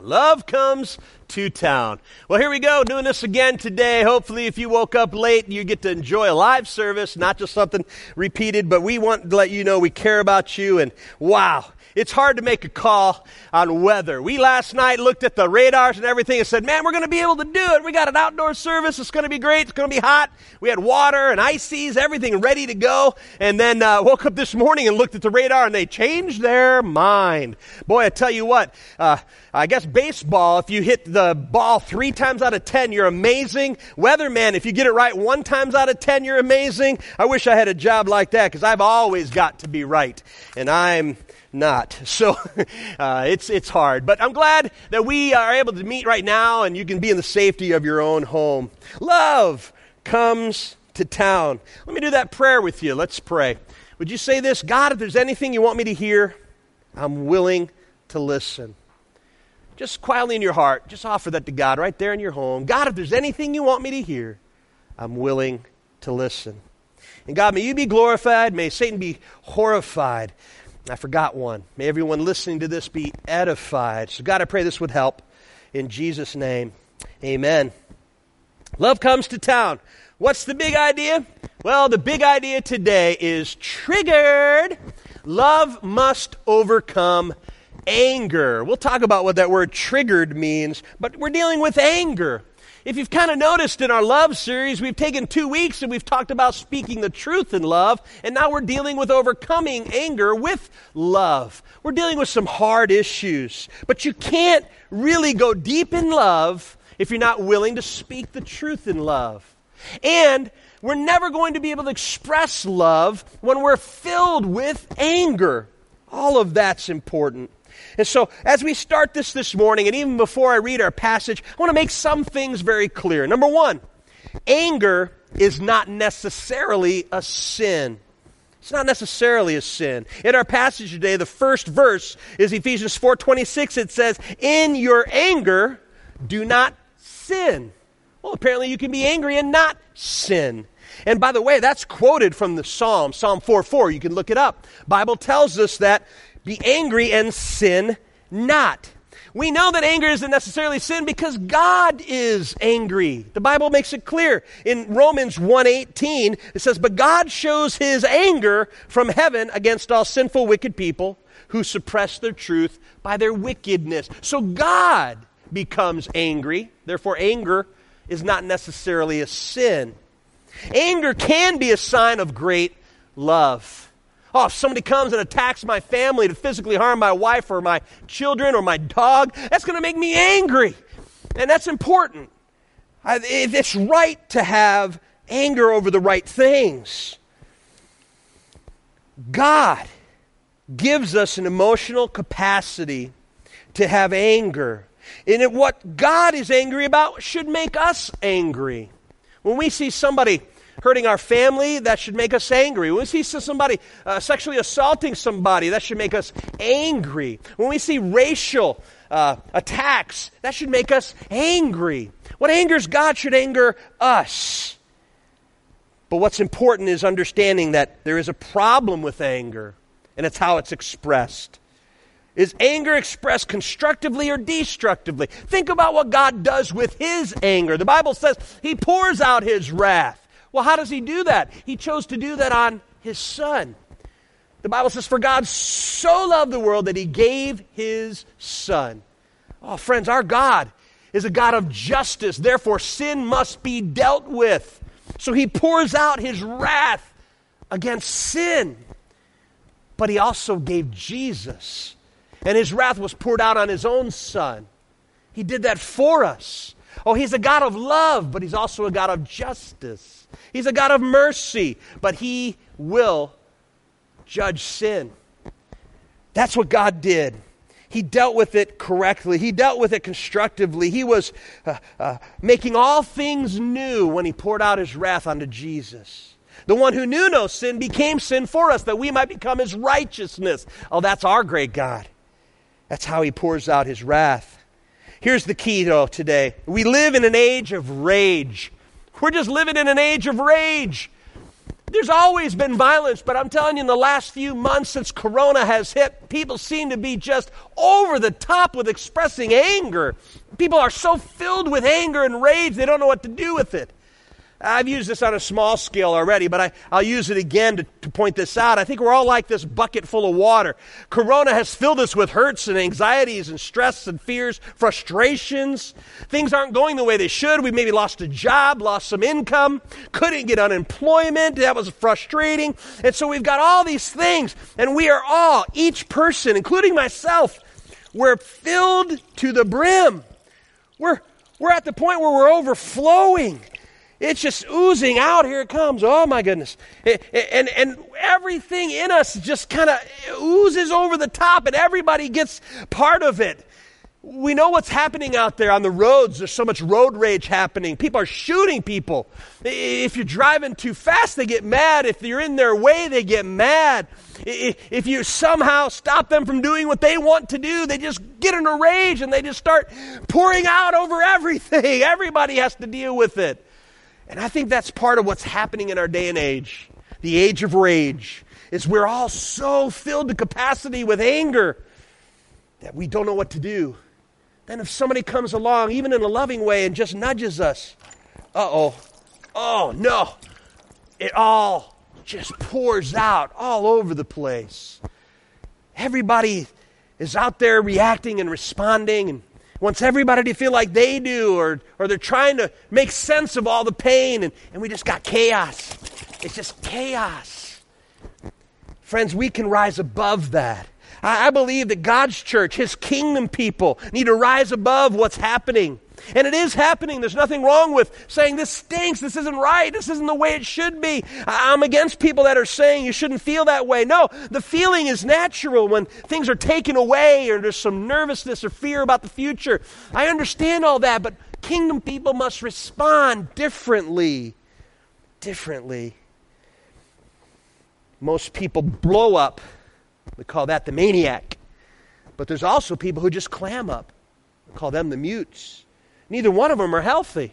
town. Love comes to town. Well, here we go, doing this again today. Hopefully, if you woke up late, you get to enjoy a live service, not just something repeated, but we want to let you know we care about you. And wow, it's hard to make a call on weather. We last night looked at the radars and everything and said, man, we're going to be able to do it. We got an outdoor service. It's going to be great. It's going to be hot. We had water and ices, everything ready to go. And then uh, woke up this morning and looked at the radar and they changed their mind. Boy, I tell you what, uh, I guess baseball, if you hit the ball three times out of ten, you're amazing. Weatherman, if you get it right one times out of ten, you're amazing. I wish I had a job like that because I've always got to be right. And I'm not. So uh, it's, it's hard. But I'm glad that we are able to meet right now and you can be in the safety of your own home. Love comes to town. Let me do that prayer with you. Let's pray. Would you say this? God, if there's anything you want me to hear, I'm willing to listen. Just quietly in your heart, just offer that to God right there in your home. God, if there's anything you want me to hear, I'm willing to listen. And God, may you be glorified. May Satan be horrified. I forgot one. May everyone listening to this be edified. So, God, I pray this would help. In Jesus' name, amen. Love comes to town. What's the big idea? Well, the big idea today is triggered. Love must overcome anger. We'll talk about what that word triggered means, but we're dealing with anger. If you've kind of noticed in our love series, we've taken two weeks and we've talked about speaking the truth in love, and now we're dealing with overcoming anger with love. We're dealing with some hard issues, but you can't really go deep in love if you're not willing to speak the truth in love. And we're never going to be able to express love when we're filled with anger. All of that's important. And so, as we start this this morning, and even before I read our passage, I want to make some things very clear. Number one, anger is not necessarily a sin. It's not necessarily a sin. In our passage today, the first verse is Ephesians 4:26. It says, "In your anger, do not sin." Well, apparently you can be angry and not sin. And by the way, that's quoted from the Psalm, Psalm 4:4. You can look it up. Bible tells us that be angry and sin not. We know that anger isn't necessarily sin because God is angry. The Bible makes it clear. In Romans 1:18, it says, "But God shows his anger from heaven against all sinful wicked people who suppress their truth by their wickedness." So God becomes angry. Therefore anger is not necessarily a sin. Anger can be a sign of great love. Oh, if somebody comes and attacks my family to physically harm my wife or my children or my dog, that's going to make me angry. And that's important. It's right to have anger over the right things. God gives us an emotional capacity to have anger. And what God is angry about should make us angry. When we see somebody hurting our family, that should make us angry. When we see somebody uh, sexually assaulting somebody, that should make us angry. When we see racial uh, attacks, that should make us angry. What angers God should anger us. But what's important is understanding that there is a problem with anger, and it's how it's expressed. Is anger expressed constructively or destructively? Think about what God does with his anger. The Bible says he pours out his wrath. Well, how does he do that? He chose to do that on his son. The Bible says, For God so loved the world that he gave his son. Oh, friends, our God is a God of justice. Therefore, sin must be dealt with. So he pours out his wrath against sin. But he also gave Jesus. And his wrath was poured out on his own son. He did that for us. Oh, he's a God of love, but he's also a God of justice. He's a God of mercy, but He will judge sin. That's what God did. He dealt with it correctly. He dealt with it constructively. He was uh, uh, making all things new when He poured out His wrath onto Jesus. The one who knew no sin became sin for us that we might become His righteousness. Oh, that's our great God. That's how He pours out His wrath. Here's the key, though, today. We live in an age of rage. We're just living in an age of rage. there's always been violence, but I'm telling you, in the last few months since Corona has hit, people seem to be just over the top with expressing anger. People are so filled with anger and rage, they don't know what to do with it. I've used this on a small scale already, but I, will use it again to, to point this out. I think we're all like this bucket full of water. Corona has filled us with hurts and anxieties and stress and fears, frustrations. Things aren't going the way they should. We maybe lost a job, lost some income, couldn't get unemployment. That was frustrating. And so we've got all these things, and we are all, each person, including myself, we're filled to the brim. We're, we're at the point where we're overflowing. It's just oozing out. Here it comes. Oh my goodness. And, and everything in us just kind of oozes over the top, and everybody gets part of it. We know what's happening out there on the roads. There's so much road rage happening. People are shooting people. If you're driving too fast, they get mad. If you're in their way, they get mad. If you somehow stop them from doing what they want to do, they just get in a rage and they just start pouring out over everything. Everybody has to deal with it. And I think that's part of what's happening in our day and age. The age of rage is we're all so filled to capacity with anger that we don't know what to do. Then if somebody comes along, even in a loving way, and just nudges us, uh oh, oh no, it all just pours out all over the place. Everybody is out there reacting and responding and wants everybody to feel like they do, or, or they're trying to make sense of all the pain, and, and we just got chaos. It's just chaos. Friends, we can rise above that. I, I believe that God's church, His kingdom people, need to rise above what's happening. And it is happening. There's nothing wrong with saying this stinks. This isn't right. This isn't the way it should be. I'm against people that are saying you shouldn't feel that way. No, the feeling is natural when things are taken away or there's some nervousness or fear about the future. I understand all that, but kingdom people must respond differently. Differently. Most people blow up. We call that the maniac. But there's also people who just clam up. We call them the mutes. Neither one of them are healthy.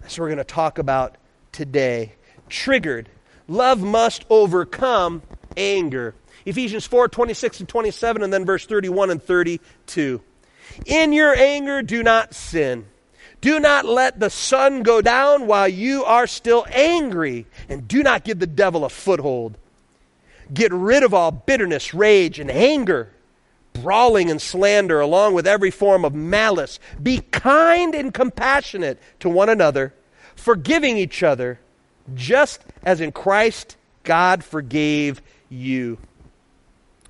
That's what we're going to talk about today. Triggered. Love must overcome anger. Ephesians 4 26 and 27, and then verse 31 and 32. In your anger, do not sin. Do not let the sun go down while you are still angry, and do not give the devil a foothold. Get rid of all bitterness, rage, and anger brawling and slander, along with every form of malice. Be kind and compassionate to one another, forgiving each other, just as in Christ God forgave you.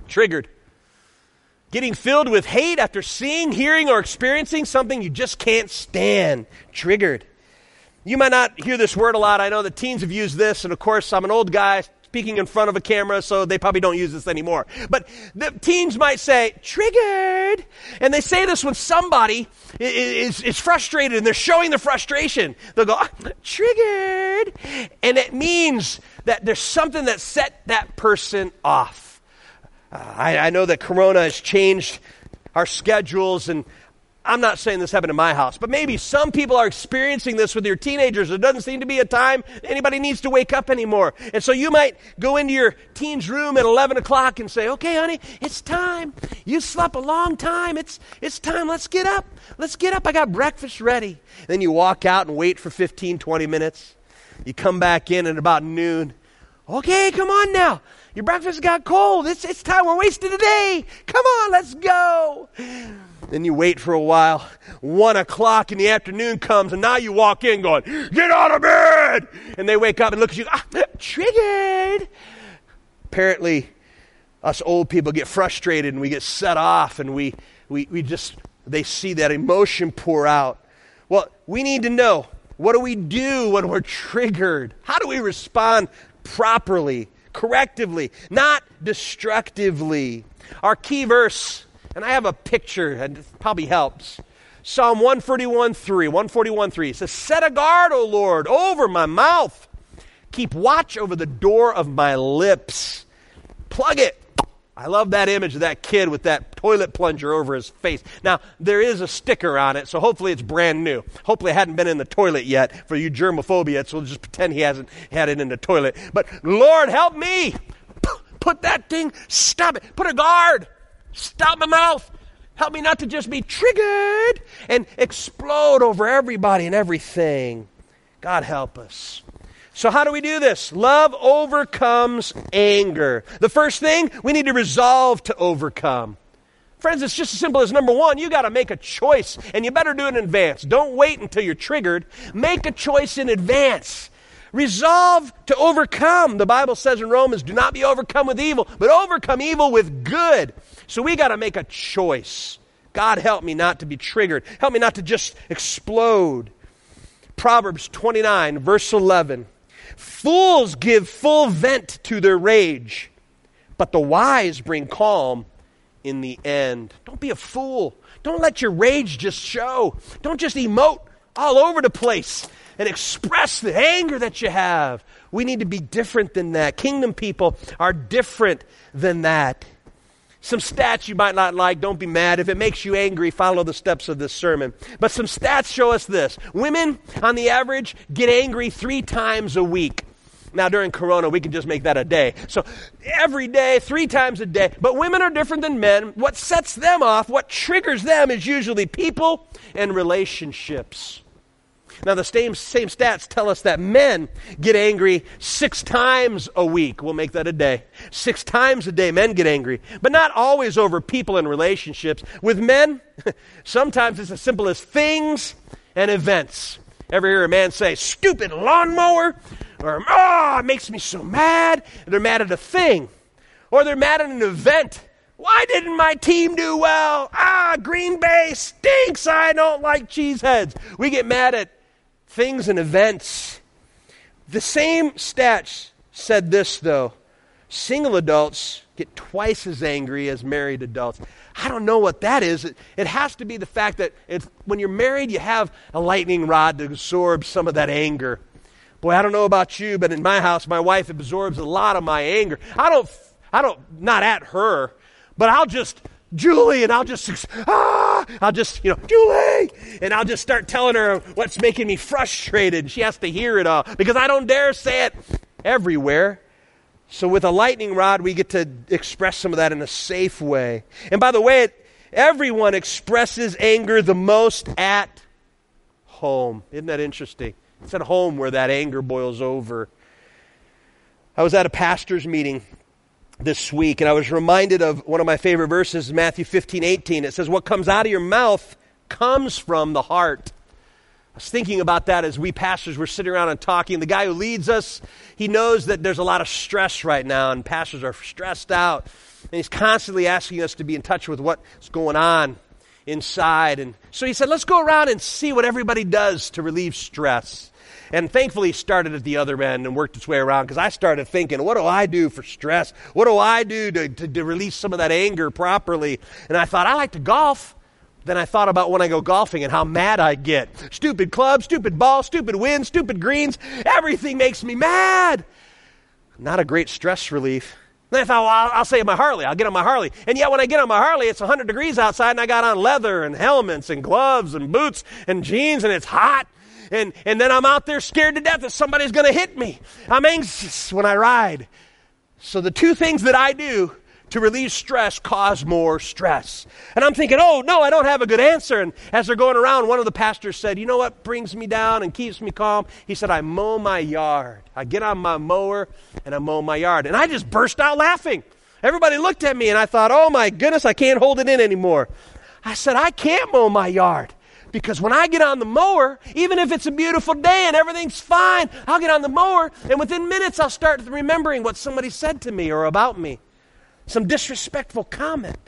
Triggered. Getting filled with hate after seeing, hearing, or experiencing something you just can't stand. Triggered. You might not hear this word a lot. I know the teens have used this, and of course, I'm an old guy, speaking in front of a camera, so they probably don't use this anymore. But the teens might say, triggered. And they say this when somebody is, is frustrated and they're showing the frustration. They'll go, triggered. And it means that there's something that set that person off. Uh, I, I know that Corona has changed our schedules and I'm not saying this happened in my house, but maybe some people are experiencing this with your teenagers. There doesn't seem to be a time anybody needs to wake up anymore. And so you might go into your teen's room at 11 o'clock and say, okay, honey, it's time. You slept a long time. It's, it's time. Let's get up. Let's get up. I got breakfast ready. Then you walk out and wait for 15, 20 minutes. You come back in at about noon. Okay, come on now. Your breakfast got cold. It's, it's time. We're wasting a day. Come on, let's go. Then you wait for a while. One o'clock in the afternoon comes, and now you walk in going, Get out of bed! And they wake up and look at you, ah, triggered. Apparently, us old people get frustrated and we get set off, and we, we, we just, they see that emotion pour out. Well, we need to know what do we do when we're triggered? How do we respond properly, correctively, not destructively? Our key verse and I have a picture, and it probably helps. Psalm 141 3. 141 3 says, Set a guard, O Lord, over my mouth. Keep watch over the door of my lips. Plug it. I love that image of that kid with that toilet plunger over his face. Now, there is a sticker on it, so hopefully it's brand new. Hopefully it hadn't been in the toilet yet for you germophobia, so we'll just pretend he hasn't had it in the toilet. But Lord, help me! Put that thing, stop it. Put a guard. Stop my mouth. Help me not to just be triggered and explode over everybody and everything. God help us. So, how do we do this? Love overcomes anger. The first thing, we need to resolve to overcome. Friends, it's just as simple as number one, you got to make a choice, and you better do it in advance. Don't wait until you're triggered. Make a choice in advance. Resolve to overcome. The Bible says in Romans, do not be overcome with evil, but overcome evil with good. So we got to make a choice. God help me not to be triggered. Help me not to just explode. Proverbs 29, verse 11. Fools give full vent to their rage, but the wise bring calm in the end. Don't be a fool. Don't let your rage just show. Don't just emote all over the place and express the anger that you have. We need to be different than that. Kingdom people are different than that. Some stats you might not like, don't be mad. If it makes you angry, follow the steps of this sermon. But some stats show us this women, on the average, get angry three times a week. Now, during Corona, we can just make that a day. So, every day, three times a day. But women are different than men. What sets them off, what triggers them, is usually people and relationships. Now, the same, same stats tell us that men get angry six times a week. We'll make that a day. Six times a day, men get angry. But not always over people and relationships. With men, sometimes it's as simple as things and events. Ever hear a man say, stupid lawnmower? Or, oh, it makes me so mad. They're mad at a thing. Or they're mad at an event. Why didn't my team do well? Ah, Green Bay stinks. I don't like cheeseheads. We get mad at things and events. The same stats said this, though single adults get twice as angry as married adults. I don't know what that is. It, it has to be the fact that when you're married, you have a lightning rod to absorb some of that anger. Boy, I don't know about you, but in my house, my wife absorbs a lot of my anger. I don't, I don't, not at her, but I'll just Julie, and I'll just, ah, I'll just, you know, Julie, and I'll just start telling her what's making me frustrated. She has to hear it all because I don't dare say it everywhere. So with a lightning rod, we get to express some of that in a safe way. And by the way, everyone expresses anger the most at home. Isn't that interesting? It's at home where that anger boils over. I was at a pastor's meeting this week, and I was reminded of one of my favorite verses, Matthew 15, 18. It says, What comes out of your mouth comes from the heart. I was thinking about that as we pastors were sitting around and talking. The guy who leads us, he knows that there's a lot of stress right now, and pastors are stressed out. And he's constantly asking us to be in touch with what's going on inside. And so he said, Let's go around and see what everybody does to relieve stress. And thankfully, started at the other end and worked its way around because I started thinking, what do I do for stress? What do I do to, to, to release some of that anger properly? And I thought, I like to golf. Then I thought about when I go golfing and how mad I get. Stupid club, stupid ball, stupid wind, stupid greens. Everything makes me mad. Not a great stress relief. Then I thought, well, I'll, I'll say my Harley. I'll get on my Harley. And yet, when I get on my Harley, it's 100 degrees outside, and I got on leather and helmets and gloves and boots and jeans, and it's hot and, and then I'm out there scared to death that somebody's going to hit me. I'm anxious when I ride. So the two things that I do to relieve stress cause more stress. And I'm thinking, oh, no, I don't have a good answer. And as they're going around, one of the pastors said, you know what brings me down and keeps me calm? He said, I mow my yard. I get on my mower and I mow my yard. And I just burst out laughing. Everybody looked at me and I thought, oh my goodness, I can't hold it in anymore. I said, I can't mow my yard. Because when I get on the mower, even if it's a beautiful day and everything's fine, I'll get on the mower and within minutes I'll start remembering what somebody said to me or about me. Some disrespectful comment.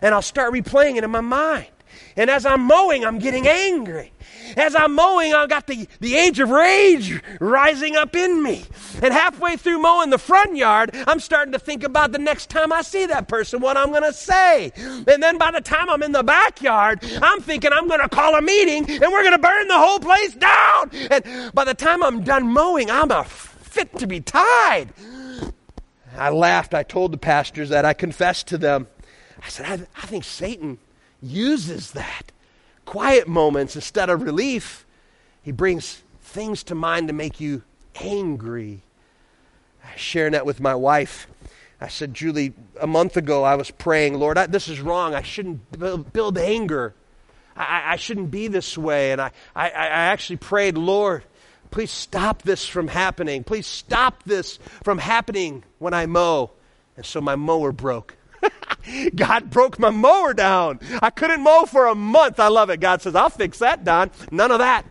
And I'll start replaying it in my mind. And as I'm mowing, I'm getting angry. As I'm mowing, I've got the, the age of rage rising up in me. And halfway through mowing the front yard, I'm starting to think about the next time I see that person, what I'm going to say. And then by the time I'm in the backyard, I'm thinking I'm going to call a meeting and we're going to burn the whole place down. And by the time I'm done mowing, I'm a fit to be tied. I laughed. I told the pastors that. I confessed to them. I said, I, I think Satan uses that. Quiet moments instead of relief, he brings things to mind to make you angry. I sharing that with my wife. I said, Julie, a month ago I was praying, Lord, I, this is wrong. I shouldn't build, build anger. I, I, shouldn't be this way. And I, I, I actually prayed, Lord, please stop this from happening. Please stop this from happening when I mow. And so my mower broke. God broke my mower down. I couldn't mow for a month. I love it. God says, I'll fix that, Don. None of that.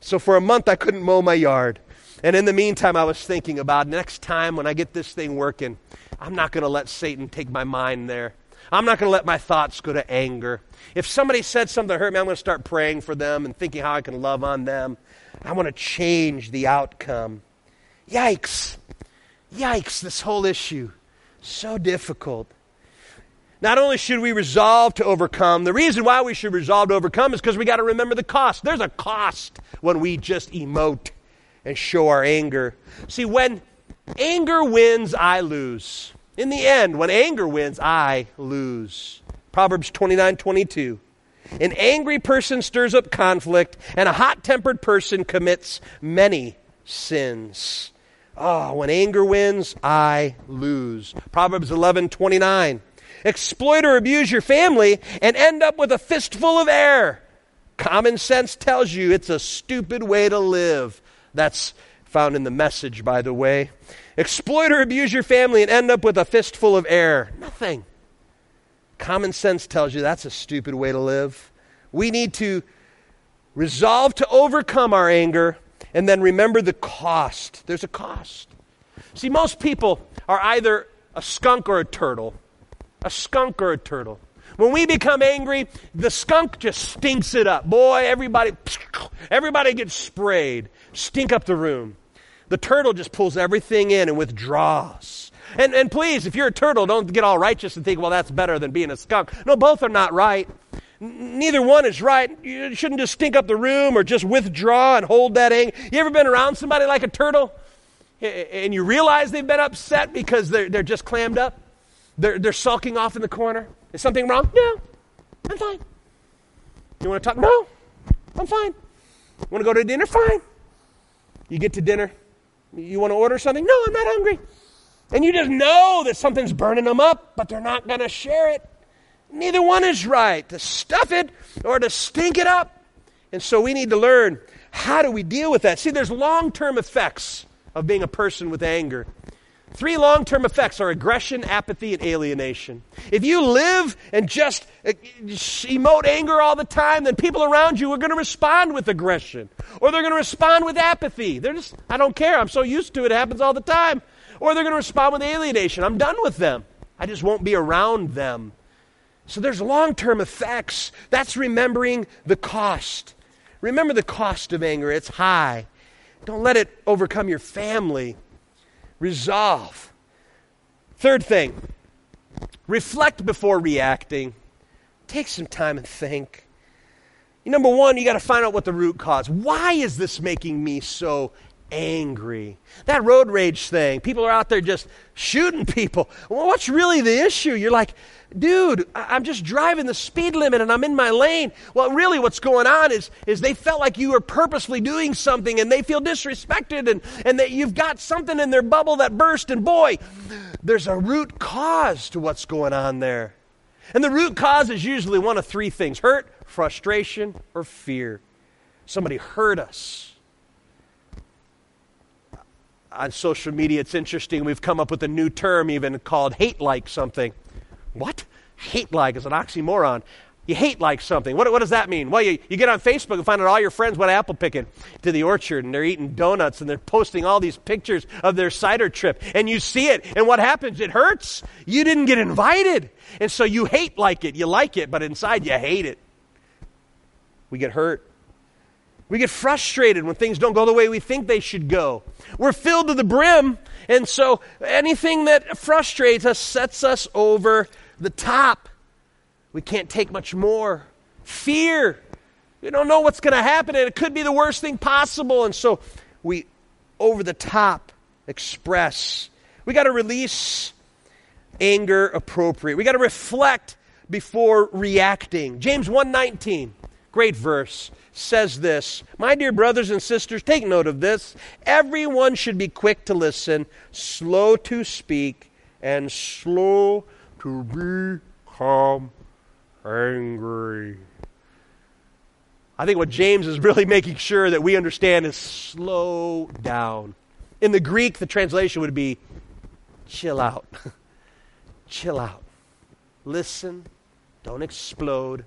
So for a month, I couldn't mow my yard. And in the meantime, I was thinking about next time when I get this thing working, I'm not going to let Satan take my mind there. I'm not going to let my thoughts go to anger. If somebody said something that hurt me, I'm going to start praying for them and thinking how I can love on them. I want to change the outcome. Yikes. Yikes, this whole issue. So difficult. Not only should we resolve to overcome, the reason why we should resolve to overcome is because we got to remember the cost. There's a cost when we just emote and show our anger. See, when anger wins, I lose. In the end, when anger wins, I lose. Proverbs 29 22. An angry person stirs up conflict, and a hot tempered person commits many sins. Oh, when anger wins, I lose. Proverbs 11 29. Exploit or abuse your family and end up with a fistful of air. Common sense tells you it's a stupid way to live. That's found in the message, by the way. Exploit or abuse your family and end up with a fistful of air. Nothing. Common sense tells you that's a stupid way to live. We need to resolve to overcome our anger and then remember the cost. There's a cost. See, most people are either a skunk or a turtle. A skunk or a turtle. When we become angry, the skunk just stinks it up. Boy, everybody, everybody gets sprayed. Stink up the room. The turtle just pulls everything in and withdraws. And, and please, if you're a turtle, don't get all righteous and think, well, that's better than being a skunk. No, both are not right. Neither one is right. You shouldn't just stink up the room or just withdraw and hold that anger. You ever been around somebody like a turtle and you realize they've been upset because they're, they're just clammed up? They're, they're sulking off in the corner. Is something wrong? No, I'm fine. You want to talk? No, I'm fine. Want to go to dinner? Fine. You get to dinner. You want to order something? No, I'm not hungry. And you just know that something's burning them up, but they're not going to share it. Neither one is right to stuff it or to stink it up. And so we need to learn how do we deal with that? See, there's long term effects of being a person with anger. Three long term effects are aggression, apathy, and alienation. If you live and just uh, emote anger all the time, then people around you are going to respond with aggression. Or they're going to respond with apathy. They're just, I don't care. I'm so used to it. It happens all the time. Or they're going to respond with alienation. I'm done with them. I just won't be around them. So there's long term effects. That's remembering the cost. Remember the cost of anger, it's high. Don't let it overcome your family resolve. Third thing, reflect before reacting. Take some time and think. Number one, you got to find out what the root cause. Why is this making me so angry? That road rage thing. People are out there just shooting people. Well, what's really the issue? You're like, dude, I'm just driving the speed limit and I'm in my lane. Well, really, what's going on is, is they felt like you were purposely doing something and they feel disrespected and, and that you've got something in their bubble that burst. And boy, there's a root cause to what's going on there. And the root cause is usually one of three things hurt, frustration, or fear. Somebody hurt us. On social media, it's interesting. We've come up with a new term even called hate like something. What? Hate like is an oxymoron. You hate like something. What, what does that mean? Well, you, you get on Facebook and find out all your friends went apple picking to the orchard and they're eating donuts and they're posting all these pictures of their cider trip. And you see it, and what happens? It hurts. You didn't get invited. And so you hate like it. You like it, but inside you hate it. We get hurt. We get frustrated when things don't go the way we think they should go. We're filled to the brim, and so anything that frustrates us sets us over the top. We can't take much more. Fear. We don't know what's going to happen, and it could be the worst thing possible. And so we, over the top, express We got to release anger appropriate. We got to reflect before reacting. James 1:19, great verse, says this. My dear brothers and sisters, take note of this. Everyone should be quick to listen, slow to speak, and slow to become angry. I think what James is really making sure that we understand is slow down. In the Greek, the translation would be chill out. chill out. Listen, don't explode.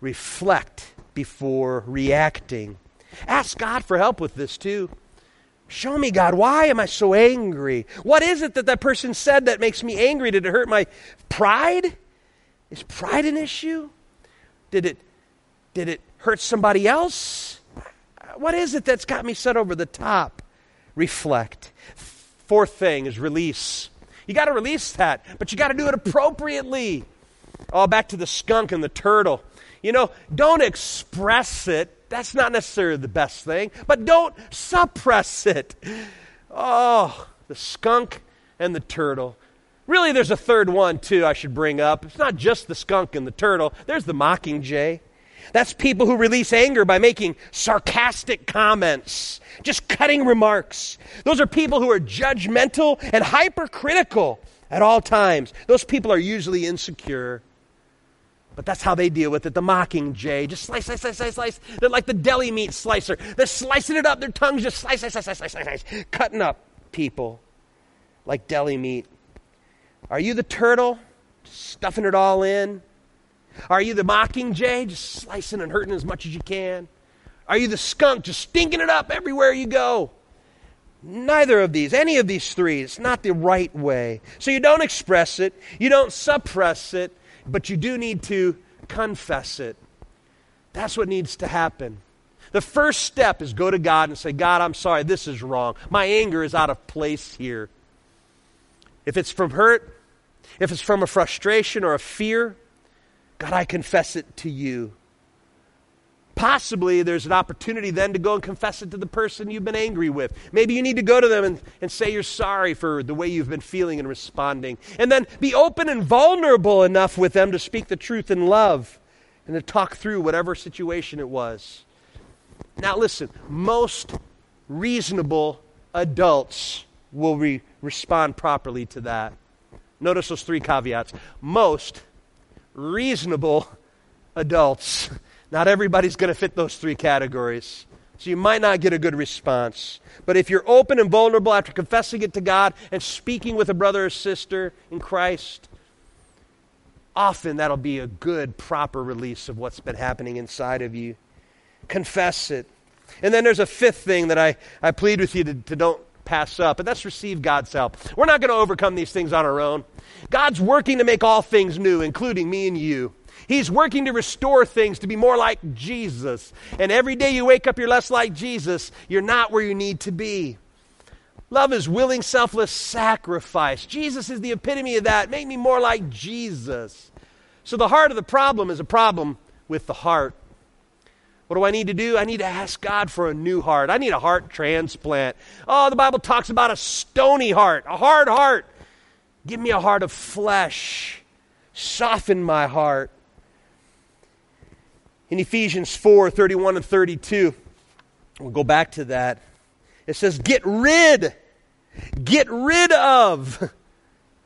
Reflect before reacting. Ask God for help with this too. Show me, God, why am I so angry? What is it that that person said that makes me angry? Did it hurt my pride? Is pride an issue? Did it, did it hurt somebody else? What is it that's got me set over the top? Reflect. Fourth thing is release. You got to release that, but you got to do it appropriately. Oh, back to the skunk and the turtle. You know, don't express it. That's not necessarily the best thing, but don't suppress it. Oh, the skunk and the turtle. Really, there's a third one, too, I should bring up. It's not just the skunk and the turtle, there's the mockingjay. That's people who release anger by making sarcastic comments, just cutting remarks. Those are people who are judgmental and hypercritical at all times. Those people are usually insecure. But that's how they deal with it. The mockingjay, just slice, slice, slice, slice, slice. They're like the deli meat slicer. They're slicing it up. Their tongues just slice, slice, slice, slice, slice, slice. Cutting up people like deli meat. Are you the turtle? Stuffing it all in? Are you the mockingjay, just slicing and hurting as much as you can? Are you the skunk, just stinking it up everywhere you go? Neither of these, any of these three, it's not the right way. So you don't express it, you don't suppress it, but you do need to confess it. That's what needs to happen. The first step is go to God and say, God, I'm sorry, this is wrong. My anger is out of place here. If it's from hurt, if it's from a frustration or a fear, God, I confess it to you. Possibly there's an opportunity then to go and confess it to the person you've been angry with. Maybe you need to go to them and, and say you're sorry for the way you've been feeling and responding. And then be open and vulnerable enough with them to speak the truth in love and to talk through whatever situation it was. Now, listen, most reasonable adults will re- respond properly to that. Notice those three caveats. Most reasonable adults. Not everybody's going to fit those three categories. So you might not get a good response. But if you're open and vulnerable after confessing it to God and speaking with a brother or sister in Christ, often that'll be a good, proper release of what's been happening inside of you. Confess it. And then there's a fifth thing that I, I plead with you to, to don't pass up, and that's receive God's help. We're not going to overcome these things on our own. God's working to make all things new, including me and you. He's working to restore things to be more like Jesus. And every day you wake up, you're less like Jesus. You're not where you need to be. Love is willing, selfless sacrifice. Jesus is the epitome of that. Make me more like Jesus. So the heart of the problem is a problem with the heart. What do I need to do? I need to ask God for a new heart. I need a heart transplant. Oh, the Bible talks about a stony heart, a hard heart. Give me a heart of flesh. Soften my heart. In Ephesians 4 31 and 32, we'll go back to that. It says, Get rid, get rid of.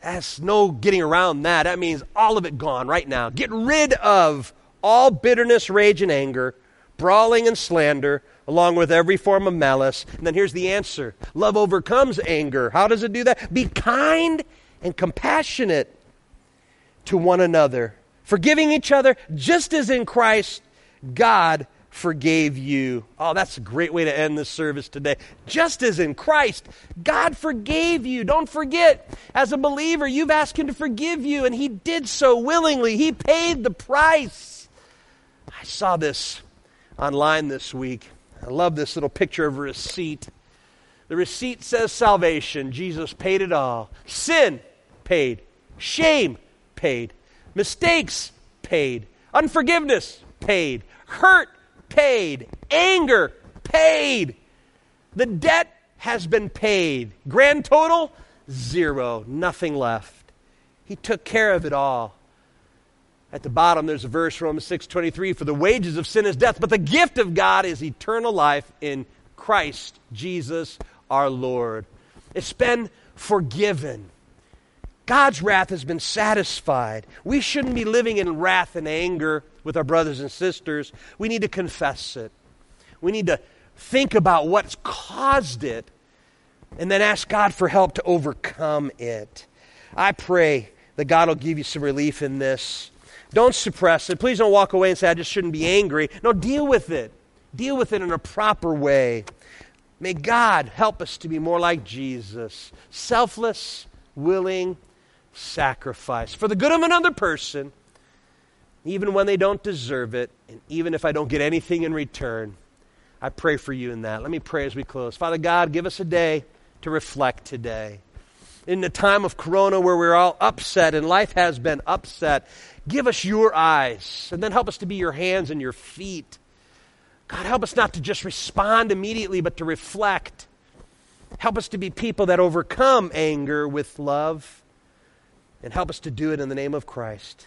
That's no getting around that. That means all of it gone right now. Get rid of all bitterness, rage, and anger, brawling and slander, along with every form of malice. And then here's the answer love overcomes anger. How does it do that? Be kind and compassionate to one another, forgiving each other just as in Christ God forgave you. Oh, that's a great way to end this service today. Just as in Christ, God forgave you. Don't forget, as a believer, you've asked Him to forgive you, and He did so willingly. He paid the price. I saw this online this week. I love this little picture of a receipt. The receipt says salvation. Jesus paid it all. Sin paid. Shame paid. Mistakes paid. Unforgiveness paid. Hurt paid. Anger paid. The debt has been paid. Grand total zero, nothing left. He took care of it all. At the bottom there's a verse Romans 6:23 for the wages of sin is death but the gift of God is eternal life in Christ Jesus our Lord. It's been forgiven. God's wrath has been satisfied. We shouldn't be living in wrath and anger with our brothers and sisters. We need to confess it. We need to think about what's caused it and then ask God for help to overcome it. I pray that God will give you some relief in this. Don't suppress it. Please don't walk away and say, I just shouldn't be angry. No, deal with it. Deal with it in a proper way. May God help us to be more like Jesus selfless, willing, sacrifice for the good of another person, even when they don't deserve it, and even if I don't get anything in return. I pray for you in that. Let me pray as we close. Father God, give us a day to reflect today. In the time of Corona where we're all upset and life has been upset, give us your eyes and then help us to be your hands and your feet. God, help us not to just respond immediately, but to reflect. Help us to be people that overcome anger with love and help us to do it in the name of Christ.